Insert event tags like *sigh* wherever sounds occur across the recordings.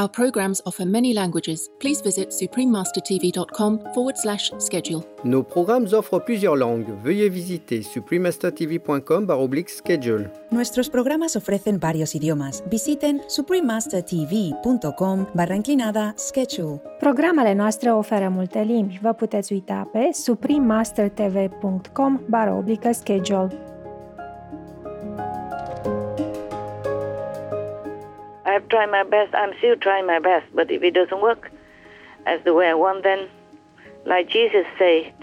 Our programs offer many languages. Please visit suprememastertv.com forward slash schedule. Nos programmes offrent plusieurs langues. Veuillez visiter suprememastertv.com schedule. Nuestros programas ofrecen varios idiomas. Visiten suprememastertv.com barra inclinada schedule. Programele noastre oferă multe limbi. Vă puteți uita pe suprememastertv.com barra oblică schedule. I've tried my best. I'm still trying my best. But if it doesn't work as the way I want, then, like Jesus said,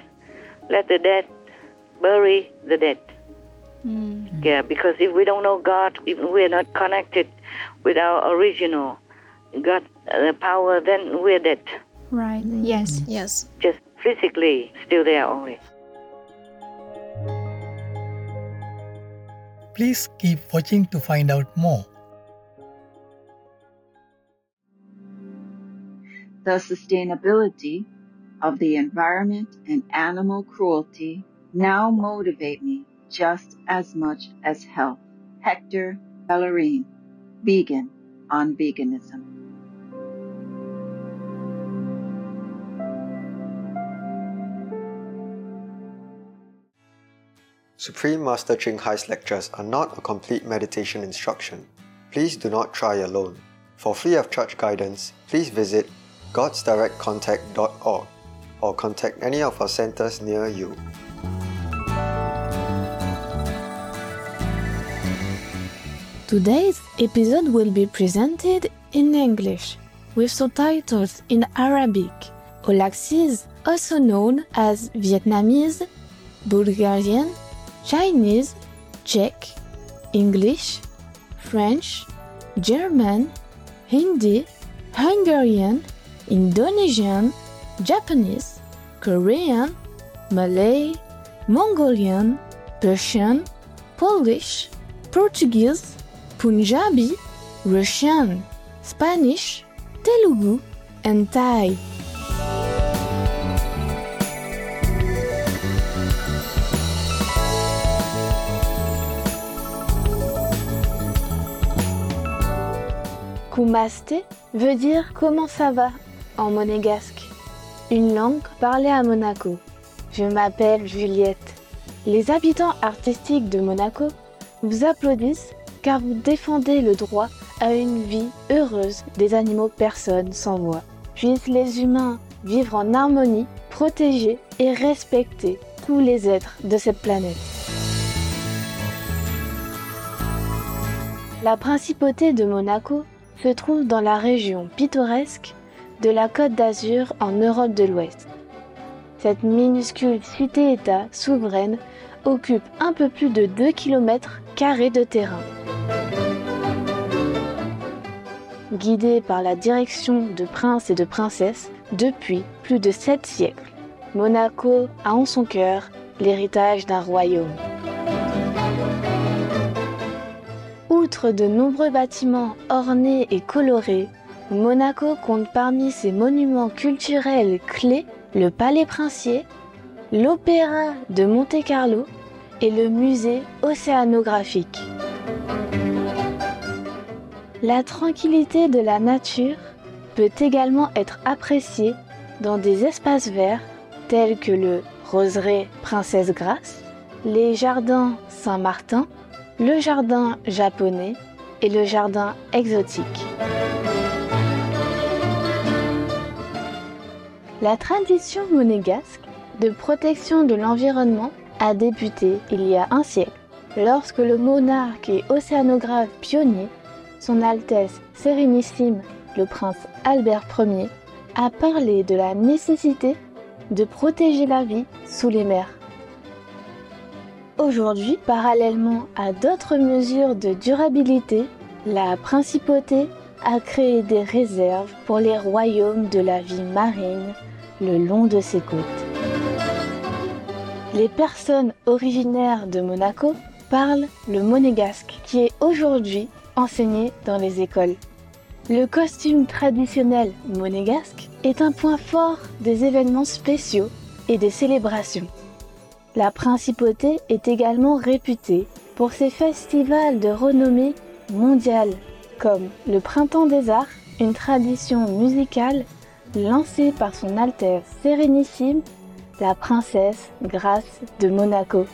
let the dead bury the dead. Mm. Yeah, because if we don't know God, if we're not connected with our original God uh, power, then we're dead. Right. Yes. Yes. Just physically still there only. Please keep watching to find out more. The sustainability of the environment and animal cruelty now motivate me just as much as health. Héctor Bellerín, vegan on veganism. Supreme Master Ching Hai's lectures are not a complete meditation instruction. Please do not try alone. For free of charge guidance, please visit godsdirectcontact.org or contact any of our centers near you. Today's episode will be presented in English with subtitles in Arabic. Aulacese, also known as Vietnamese, Bulgarian, Chinese, Czech, English, French, German, Hindi, Hungarian, Indonesian, Japanese, Korean, Malay, Mongolian, Persian, Polish, Portuguese, Punjabi, Russian, Spanish, Telugu, and Thai. Kumaste veut dire comment ça va en monégasque, une langue parlée à Monaco. Je m'appelle Juliette. Les habitants artistiques de Monaco vous applaudissent car vous défendez le droit à une vie heureuse des animaux personnes sans voix. Puissent les humains vivre en harmonie, protéger et respecter tous les êtres de cette planète. La principauté de Monaco se trouve dans la région pittoresque de la Côte d'Azur en Europe de l'Ouest. Cette minuscule cité-État souveraine occupe un peu plus de 2 km de terrain. Guidée par la direction de princes et de princesses depuis plus de 7 siècles, Monaco a en son cœur l'héritage d'un royaume. Outre de nombreux bâtiments ornés et colorés, Monaco compte parmi ses monuments culturels clés le Palais Princier, l'Opéra de Monte-Carlo et le musée océanographique. La tranquillité de la nature peut également être appréciée dans des espaces verts tels que le Roseraie Princesse Grace, les jardins Saint-Martin, le jardin japonais et le jardin exotique. La tradition monégasque de protection de l'environnement a débuté il y a un siècle, lorsque le monarque et océanographe pionnier, son Altesse Sérénissime le prince Albert Ier, a parlé de la nécessité de protéger la vie sous les mers. Aujourd'hui, parallèlement à d'autres mesures de durabilité, La principauté a créé des réserves pour les royaumes de la vie marine le long de ses côtes. Les personnes originaires de Monaco parlent le monégasque qui est aujourd'hui enseigné dans les écoles. Le costume traditionnel monégasque est un point fort des événements spéciaux et des célébrations. La principauté est également réputée pour ses festivals de renommée mondiale, comme le Printemps des Arts, une tradition musicale lancée par son Altesse Sérénissime, la princesse Grâce de Monaco.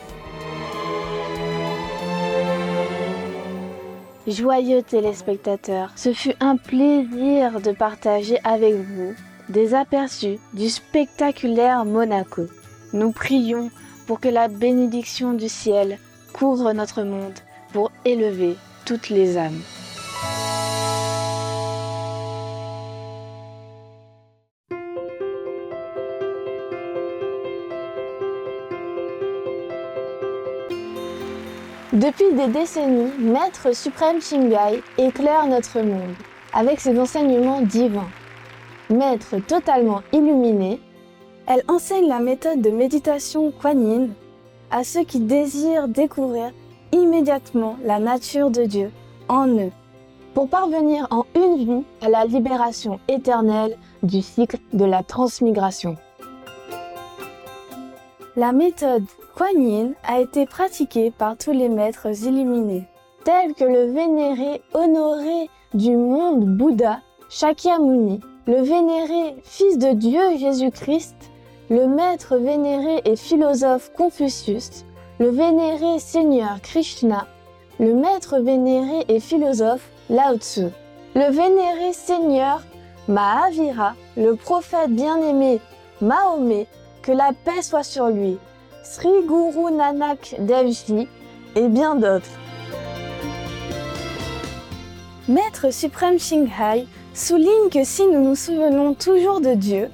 Joyeux téléspectateurs, ce fut un plaisir de partager avec vous des aperçus du spectaculaire Monaco. Nous prions pour que la bénédiction du ciel couvre notre monde pour élever toutes les âmes. Depuis des décennies, Maître suprême Shingai éclaire notre monde avec ses enseignements divins. Maître totalement illuminé, elle enseigne la méthode de méditation Kuan Yin à ceux qui désirent découvrir immédiatement la nature de Dieu en eux, pour parvenir en une vie à la libération éternelle du cycle de la transmigration. La méthode Kuan Yin a été pratiquée par tous les maîtres illuminés, tels que le vénéré honoré du monde Bouddha, Shakyamuni, le vénéré fils de Dieu Jésus-Christ, le maître vénéré et philosophe Confucius, le vénéré Seigneur Krishna, le maître vénéré et philosophe Lao Tzu, le vénéré Seigneur Mahavira, le prophète bien-aimé Mahomet, que la paix soit sur lui, Sri Guru Nanak Dev Ji et bien d'autres. Maître suprême Shinghai souligne que si nous nous souvenons toujours de Dieu,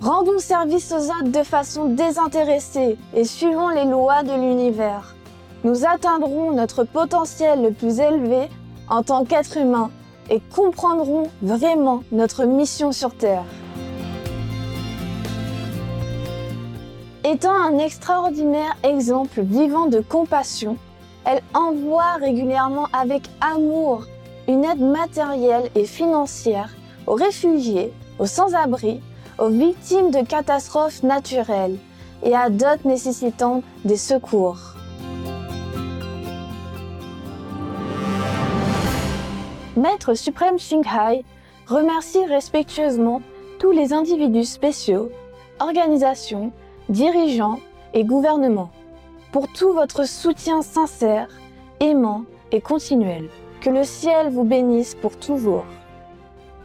rendons service aux autres de façon désintéressée et suivons les lois de l'univers, nous atteindrons notre potentiel le plus élevé en tant qu'être humain et comprendrons vraiment notre mission sur Terre. Étant un extraordinaire exemple vivant de compassion, elle envoie régulièrement avec amour une aide matérielle et financière aux réfugiés, aux sans-abri, aux victimes de catastrophes naturelles et à d'autres nécessitant des secours. Maître suprême Shinghai remercie respectueusement tous les individus spéciaux, organisations, dirigeants et gouvernements pour tout votre soutien sincère, aimant et continuel. Que le ciel vous bénisse pour toujours.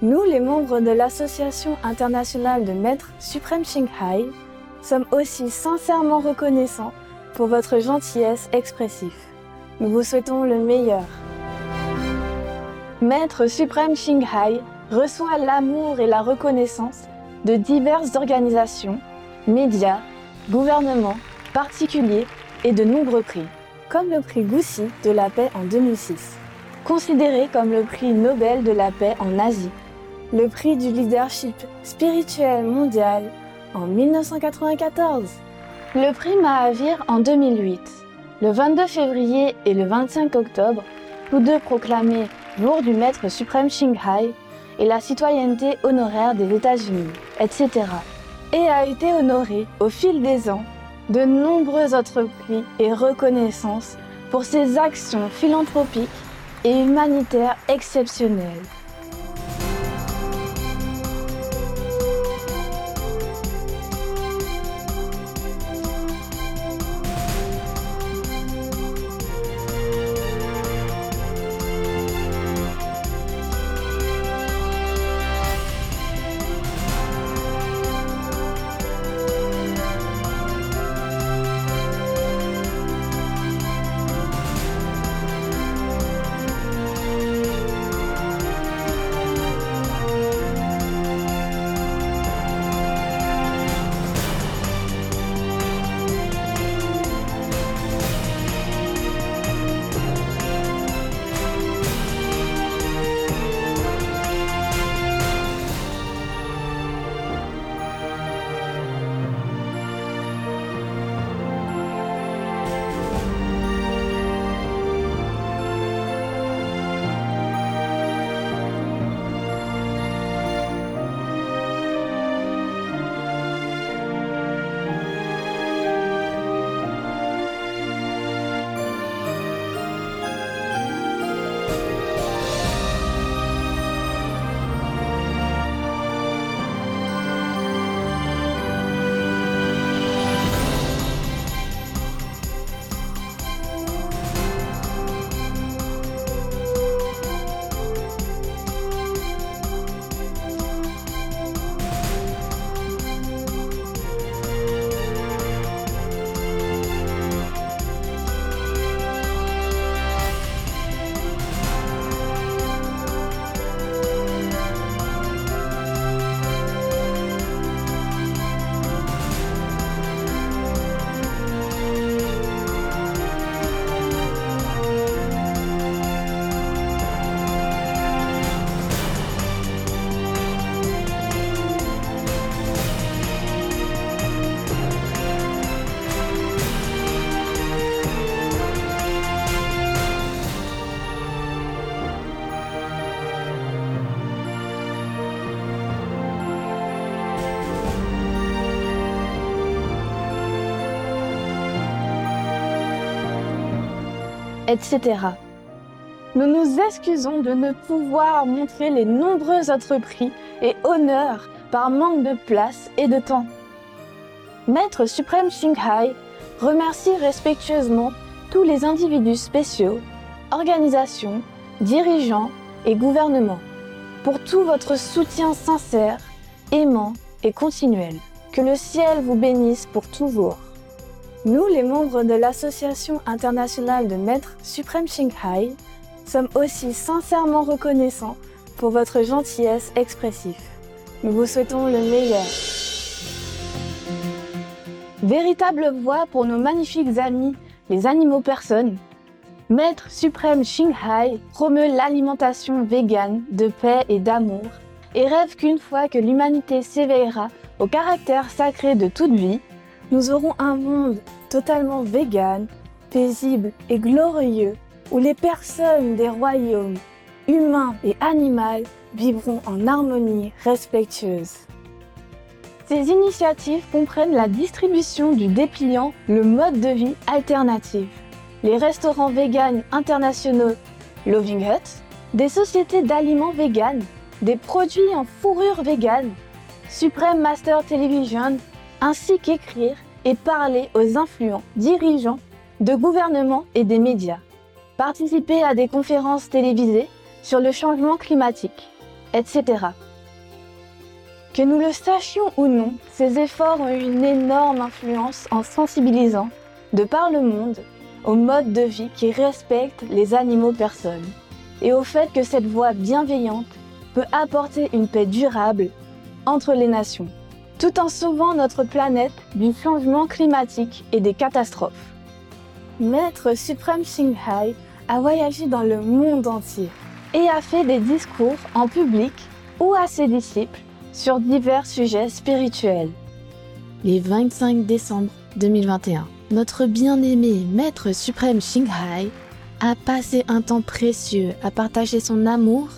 Nous, les membres de l'Association internationale de maîtres suprême Shinghai, sommes aussi sincèrement reconnaissants pour votre gentillesse expressive. Nous vous souhaitons le meilleur. Maître suprême Shinghai reçoit l'amour et la reconnaissance de diverses organisations, médias, gouvernements, particuliers et de nombreux prix, comme le prix Goussi de la paix en 2006 considéré comme le prix Nobel de la paix en Asie, le prix du leadership spirituel mondial en 1994, le prix Mahavir en 2008, le 22 février et le 25 octobre, tous deux proclamés jour du Maître suprême Shanghai et la citoyenneté honoraire des États-Unis, etc. Et a été honoré au fil des ans de nombreux autres prix et reconnaissances pour ses actions philanthropiques et humanitaire exceptionnelle. Etc. Nous nous excusons de ne pouvoir montrer les nombreux autres prix et honneurs par manque de place et de temps. Maître suprême Shinghai remercie respectueusement tous les individus spéciaux, organisations, dirigeants et gouvernements pour tout votre soutien sincère, aimant et continuel. Que le ciel vous bénisse pour toujours. Nous, les membres de l'Association internationale de maîtres suprêmes Shinghai, sommes aussi sincèrement reconnaissants pour votre gentillesse expressive. Nous vous souhaitons le meilleur. Véritable voix pour nos magnifiques amis, les animaux personnes, Maître suprême Shinghai promeut l'alimentation végane de paix et d'amour et rêve qu'une fois que l'humanité s'éveillera au caractère sacré de toute vie, nous aurons un monde totalement vegan, paisible et glorieux où les personnes des royaumes, humains et animaux, vivront en harmonie respectueuse. Ces initiatives comprennent la distribution du dépliant Le mode de vie alternatif, les restaurants véganes internationaux Loving Hut, des sociétés d'aliments véganes, des produits en fourrure végane, Supreme Master Television, ainsi qu'écrire et parler aux influents dirigeants de gouvernements et des médias participer à des conférences télévisées sur le changement climatique, etc. Que nous le sachions ou non, ces efforts ont eu une énorme influence en sensibilisant, de par le monde, au mode de vie qui respecte les animaux personnes et au fait que cette voie bienveillante peut apporter une paix durable entre les nations, tout en sauvant notre planète du changement climatique et des catastrophes. Maître suprême Shinghai a voyagé dans le monde entier et a fait des discours en public ou à ses disciples sur divers sujets spirituels. Les 25 décembre 2021, notre bien-aimé Maître suprême Shinghai a passé un temps précieux à partager son amour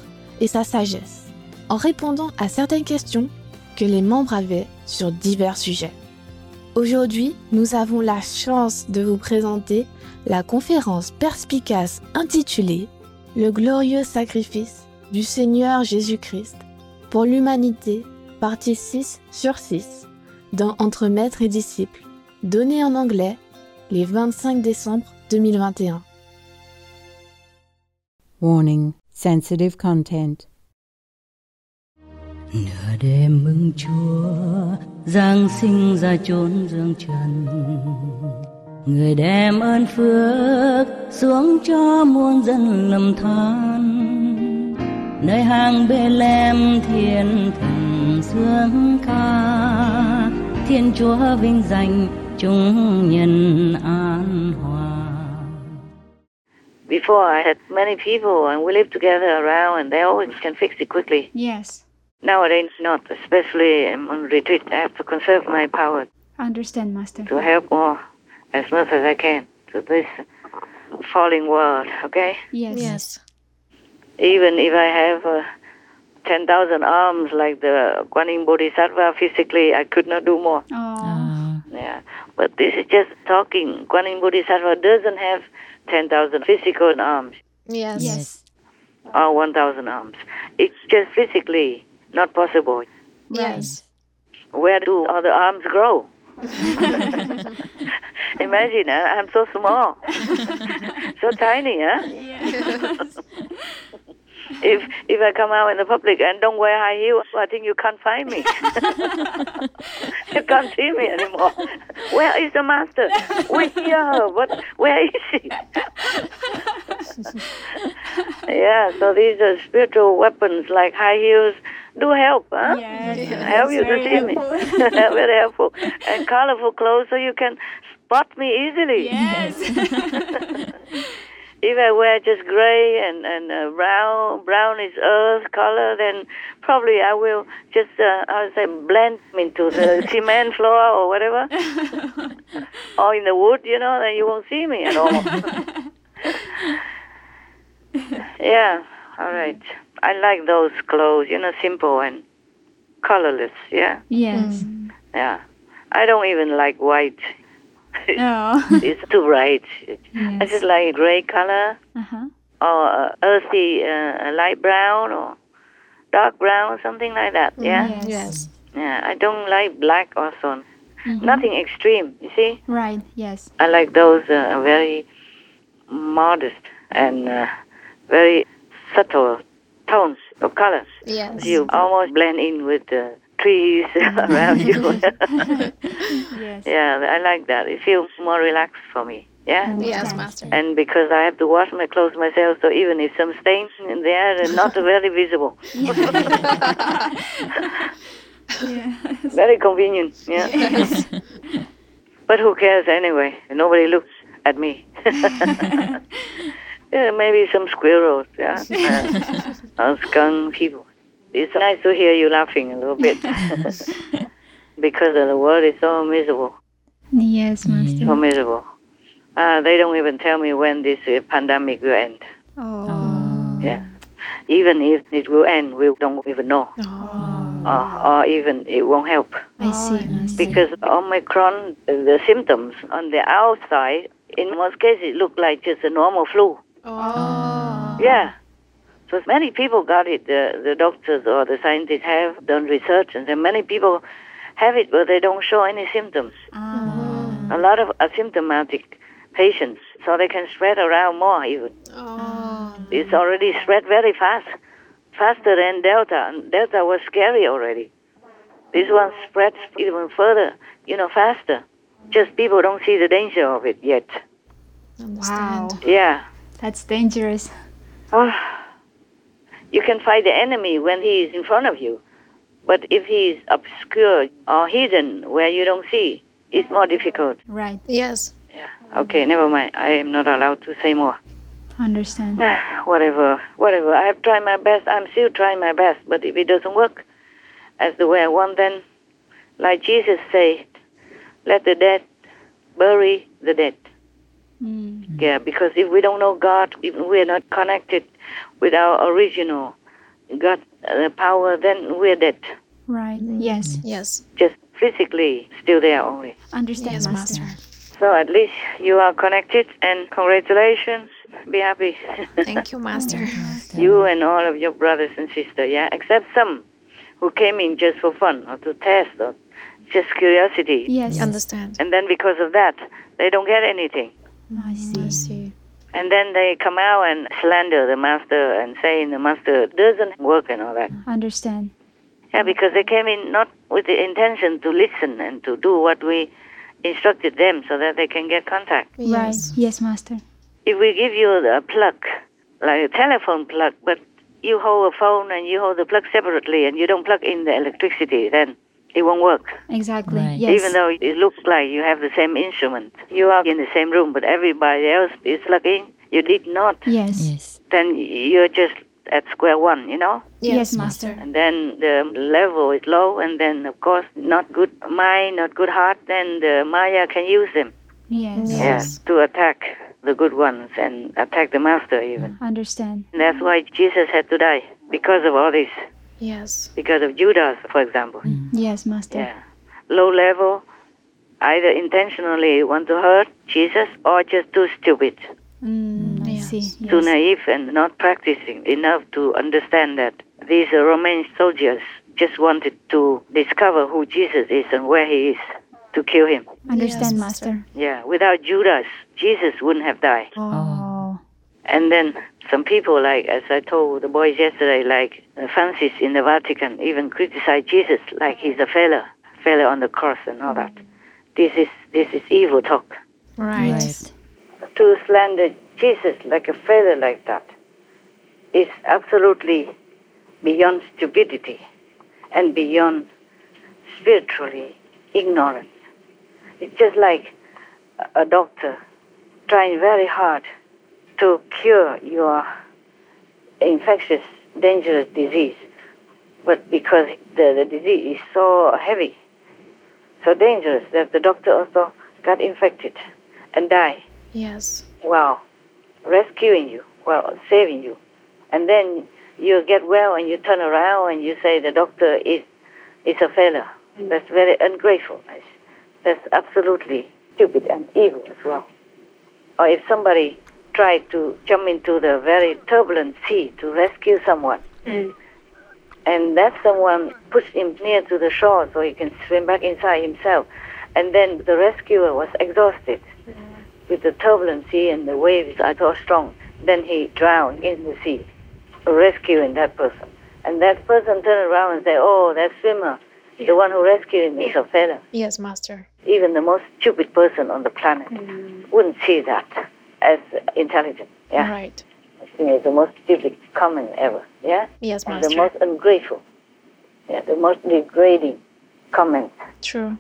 et sa sagesse en répondant à certaines questions que les membres avaient sur divers sujets. Aujourd'hui, nous avons la chance de vous présenter la conférence perspicace intitulée Le glorieux sacrifice du Seigneur Jésus-Christ pour l'humanité, partie 6 sur 6, dans Entre maître et disciple, donnée en anglais les 25 décembre 2021. Warning Sensitive content. Nửa đêm mừng chúa giáng sinh ra chốn dương trần người đem ơn phước xuống cho muôn dân lầm than nơi hang bê lem thiên thần sướng ca thiên chúa vinh danh chúng nhân an hòa Before I had many people and we lived together around and they always can fix it quickly. Yes. Nowadays, not, especially I'm on retreat. I have to conserve my power I Understand, Master. to help more as much as I can to this falling world, okay? Yes. Yes. Even if I have uh, 10,000 arms like the Guanyin Bodhisattva, physically I could not do more. Oh. Yeah, but this is just talking. Guanyin Bodhisattva doesn't have 10,000 physical arms Yes. Yes. or 1,000 arms. It's just physically not possible. Yes. Where do all the arms grow? *laughs* Imagine, huh? I'm so small, *laughs* so tiny, huh? if if I come out in the public and don't wear high heels, I think you can't find me. *laughs* you can't see me anymore. Where is the master? We're here. What? Where is he? yeah. So these are spiritual weapons like high heels. Do help, huh? Yes. *laughs* help you to see me. *laughs* Very helpful. And colorful clothes so you can spot me easily. Yes. *laughs* If I wear just gray and and uh, brown, brown is earth color, then probably I will just uh, I would say blend into the cement floor or whatever, or in the wood, you know, then you won't see me at all. yeah, all right. I like those clothes, you know, simple and colorless. Yeah, yes. yeah. I don't even like white. *laughs* Oh. *laughs* it's too bright. I just like gray color Uh-huh. or uh, earthy, uh, light brown or dark brown, or something like that. Yeah. Yes. Yes. Yeah. I don't like black also. Mhm. Nothing extreme. You see. Right. Yes. I like those uh, very modest and uh, very subtle tones of colors. Yes. You almost blend in with the trees *laughs* around you. *laughs* yes. Yeah, I like that. It feels more relaxed for me. Yeah. Mm-hmm. Yes, Master. And because I have to wash my clothes myself, so even if some stains in there, they're not *laughs* very visible. yes. Very convenient. Yeah. Yes. But who cares anyway? Nobody looks at me. yeah, maybe some squirrels. Yeah. Uh, or people. It's nice to hear you laughing a little bit *laughs* because the world is so miserable. Yes, Master. So miserable. Uh, they don't even tell me when this uh, pandemic will end. Oh. Yeah. Even if it will end, we don't even know. Or, or even it won't help. I see, Master. Because Omicron, uh, the symptoms on the outside, in most cases, it look like just a normal flu. Oh. Yeah. So many people got it. The, the doctors or the scientists have done research, and then many people have it, but they don't show any symptoms. Mm-hmm. A lot of asymptomatic patients, so they can spread around more even. Oh. It's already spread very fast, faster than Delta, and Delta was scary already. This one spreads even further, you know, faster. Just people don't see the danger of it yet. Wow. Yeah. That's dangerous. Oh, you can fight the enemy when he is in front of you. But if he is obscure or hidden where you don't see, it's more difficult. Right. Yes. Yeah. Okay, never mind. I am not allowed to say more. Understand. *sighs* whatever, whatever. I have tried my best. I'm still trying my best. But if it doesn't work as the way I want, then, like Jesus said, let the dead bury the dead. Mm. Yeah, because if we don't know God, if we're not connected with our original God uh, power, then we're dead. Right. Yes. Yes. Just physically still there only. Understand, Yes, Master. So at least you are connected, and congratulations. Be happy. *laughs* Thank you, Master. you and all of your brothers and sisters, yeah, except some who came in just for fun or to test or just curiosity. Yes. Understand. And then because of that, they don't get anything. I see. I see. And then they come out and slander the master and saying the master doesn't work and all that. Understand. Yeah, because they came in not with the intention to listen and to do what we instructed them so that they can get contact. Right. Yes, Master. If we give you a plug, like a telephone plug, but you hold a phone and you hold the plug separately and you don't plug in the electricity, then it won't work. Exactly. Yes. Even though it looks like you have the same instrument. You are in the same room, but everybody else is plugged in. You did not. Yes. Yes. Then you're just at square one, you know? Yes, Master. And then the level is low, and then, of course, not good mind, not good heart, then the Maya can use them Yes. Yes. to attack the good ones and attack the master even. Understand. And that's why Jesus had to die, because of all this. Yes. Because of Judas, for example. Yes, Master. Yeah. Low level, either intentionally want to hurt Jesus or just too stupid, Mm, I see. too naive, and not practicing enough to understand that these uh, Roman soldiers just wanted to discover who Jesus is and where he is to kill him. Understand, Master. Yeah, without Judas, Jesus wouldn't have died. Oh. And then some people, like as I told the boys yesterday, like Francis in the Vatican, even criticize Jesus like he's a failure, failure on the cross and all that. This is this is evil talk. Right. To slander Jesus like a failure like that is absolutely beyond stupidity and beyond spiritually ignorance. It's just like a- a doctor trying very hard to cure your infectious, dangerous disease, but because the, the disease is so heavy, so dangerous that the doctor also got infected and died Yes. while rescuing you, while saving you. And then you get well and you turn around and you say the doctor is, is a failure. Mm. That's very ungrateful. That's absolutely stupid and evil as well. Or if somebody tried to jump into the very turbulent sea to rescue someone, mm. and that someone pushed him near to the shore so he can swim back inside himself, and then the rescuer was exhausted mm. with the turbulent sea and the waves are so strong, then he drowned in the sea, rescuing that person. And that person turned around and said, Oh, that swimmer, the one who rescued him is a feather. Yes, Master. Even the most stupid person on the planet mm. wouldn't see that as intelligent. Yeah. Right. I think it's the most stupid comment ever. Yeah? Yes, and Master. the most ungrateful. Yeah, the most degrading comment. True.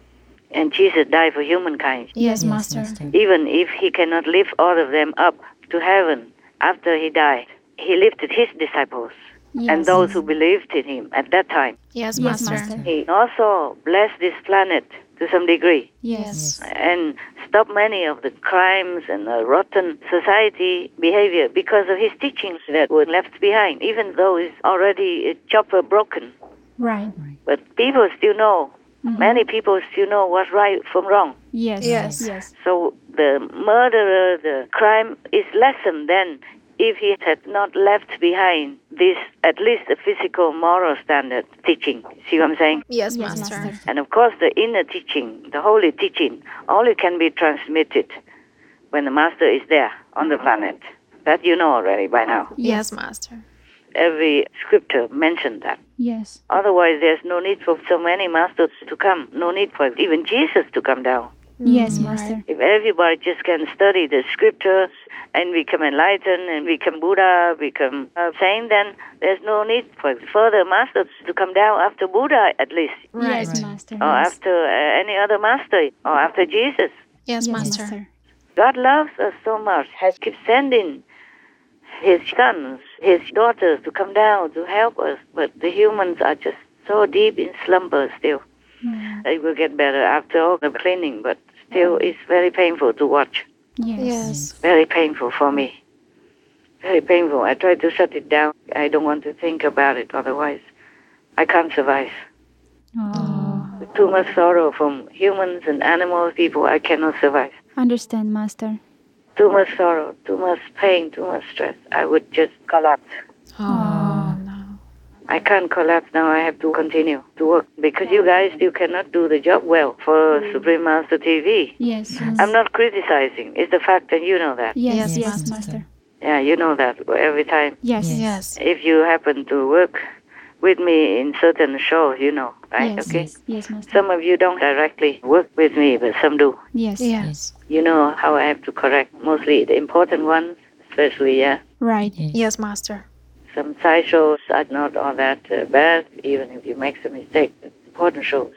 And Jesus died for humankind. Yes, Master. Even if he cannot lift all of them up to heaven after he died, he lifted his disciples and Yes. those who believed in him at that time. Yes, Yes, Master. Master. He also blessed this planet to some degree Yes. and stop many of the crimes and the rotten society behavior because of his teachings that were left behind, even though it's already a chopper broken. Right. But people still know, mm-hmm. many people still know what's right from wrong. Yes. Yes. Yes. So the murderer, the crime is lessened then if he had not left behind this, at least a physical moral standard teaching. See what I'm saying? Yes, Yes, Master. Master. And of course, the inner teaching, the holy teaching, only can be transmitted when the Master is there on the planet. That you know already by now. Yes, Master. Every scripture mentioned that. Yes. Otherwise, there's no need for so many masters to come. No need for even Jesus to come down. Yes, Master. If everybody just can study the scriptures and become enlightened and become Buddha, become a saint, then there's no need for further masters to come down after Buddha, at least, Right. Yes, Master. or yes. after uh, any other master, or after Jesus. Yes, Yes, Master. God loves us so much, has kept sending His sons, His daughters to come down to help us, but the humans are just so deep in slumber still. Mm. It will get better after all the cleaning, but still it's very painful to watch. Yes. Yes. Very painful for me. Very painful. I try to shut it down. I don't want to think about it, otherwise I can't survive. Oh. Too much sorrow from humans and animals, people, I cannot survive. Understand, Master. Too much sorrow, too much pain, too much stress. I would just collapse. Oh, no. I can't collapse now. I have to continue to work because you guys you cannot do the job well for mm. Supreme Master TV. Yes. I'm not criticizing. It's the fact that you know that. Yes. Yes, Yes, Master. Yeah, you know that every time. Yes. Yes. If you happen to work with me in certain shows, you know, right? Yes. Okay. Yes, Master. Some of you don't directly work with me, but some do. Yes. Yes. You know how I have to correct mostly the important ones, especially, yeah. Right. Yes, Master. Some side shows are not all that uh, bad, even if you make some mistake. Important shows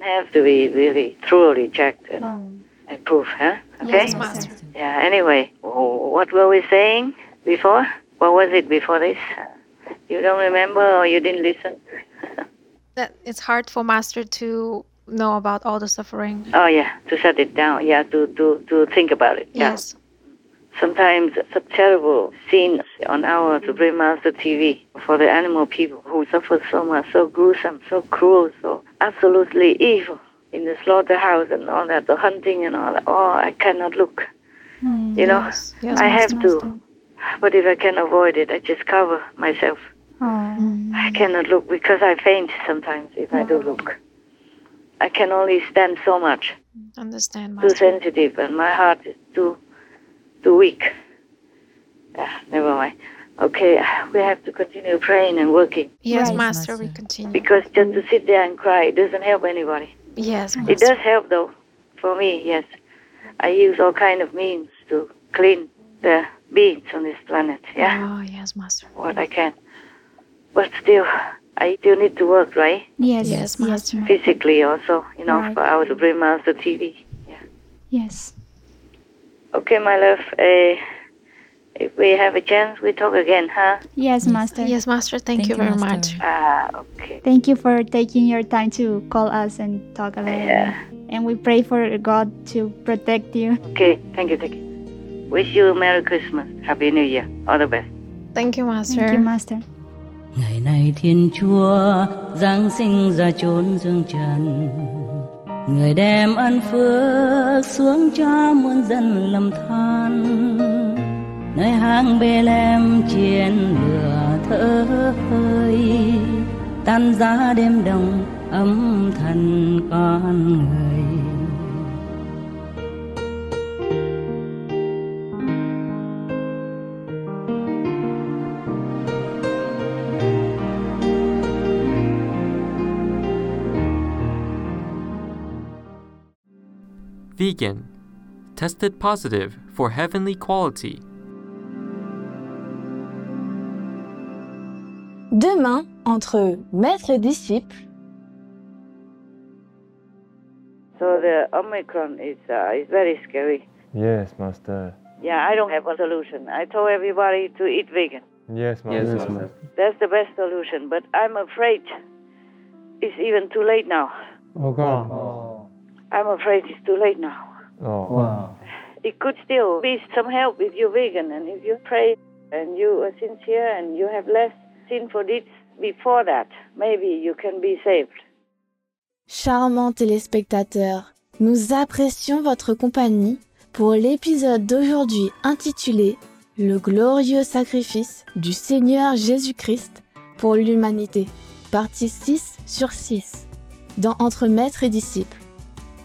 have to be really thoroughly checked and, and proved, huh? Okay? Yes, Master. Yeah, anyway, what were we saying before? What was it before this? You don't remember or you didn't listen? *laughs* That it's hard for Master to know about all the suffering. Oh, yeah, to shut it down. Yeah, to, to, to think about it. Yeah. Yes. Sometimes some terrible scenes on our Supreme Master TV for the animal people who suffer so much, so gruesome, so cruel, so absolutely evil in the slaughterhouse and all that, the hunting and all that. Oh, I cannot look. Mm, you know, Yes. Yes, I Master. have to. But if I can avoid it, I just cover myself. Oh. I cannot look because I faint sometimes if I do oh. look. I can only stand so much, Understand, too Master. sensitive, and my heart is too, too weak. Ah, never mind. Okay, we have to continue praying and working Yes, Right, Master. We continue. because just to sit there and cry it doesn't help anybody. Yes, It does help though, for me. Yes, I use all kind of means to clean the beings on this planet. Yeah. Oh, yes, Master. what I can. But still, I still need to work, right? Yes. Yes, Yes. Master. Physically also, you know, Right. for our Supreme Master TV. Yeah. Yes. Okay, my love. Uh, if we have a chance, we talk again, huh? Yes, Master. Yes, Master. Thank, you very much. Ah, okay. Thank you for taking your time to call us and talk a little. Yeah. And we pray for God to protect you. Okay, thank you, thank you. Wish you a Merry Christmas, Happy New Year, all the best. Thank you, Master. Thank you, Master. ngày này thiên chúa giáng sinh ra chốn dương trần người đem ân phước xuống cho muôn dân lầm than. Nơi hang bê lem chiến lửa thở hơi, tan giá đêm đông ấm thần con người. Vegan. Tested positive for heavenly quality. Demain, entre maître et disciple, So the Omicron is uh, is very scary. Yes, Master. Yeah, I don't have a solution. I told everybody to eat vegan. Yes, Master. Yes, Master. That's the best solution. But I'm afraid it's even too late now. Oh God. I'm afraid it's too late now. Oh. Wow. It could still be some help if you're vegan and if you pray and you are sincere and you have less sinful deeds before that. Maybe you can be saved. Charmants téléspectateurs, nous apprécions votre compagnie pour l'épisode d'aujourd'hui intitulé Le glorieux sacrifice du Seigneur Jésus-Christ pour l'humanité, partie 6 sur 6, dans Entre maître et disciple.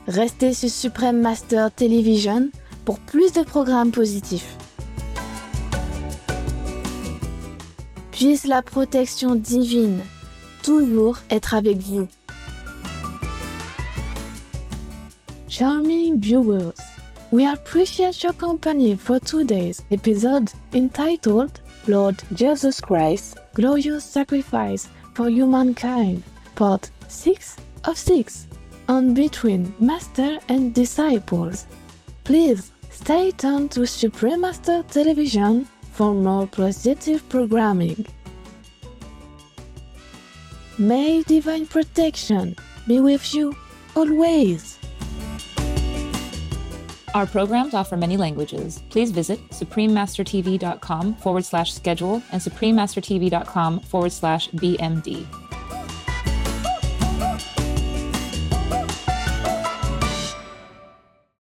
Restez sur Supreme Master Television pour plus de programmes positifs. Puisse la protection divine toujours être avec vous. Charming viewers, we appreciate your company for today's episode entitled Lord Jesus Christ, Glorious Sacrifice for Humankind, Part 6 of 6 on Between Master and Disciples. Please stay tuned to Supreme Master Television for more positive programming. May divine protection be with you always. Our programs offer many languages. Please visit suprememastertv.com forward slash schedule and suprememastertv.com forward slash BMD.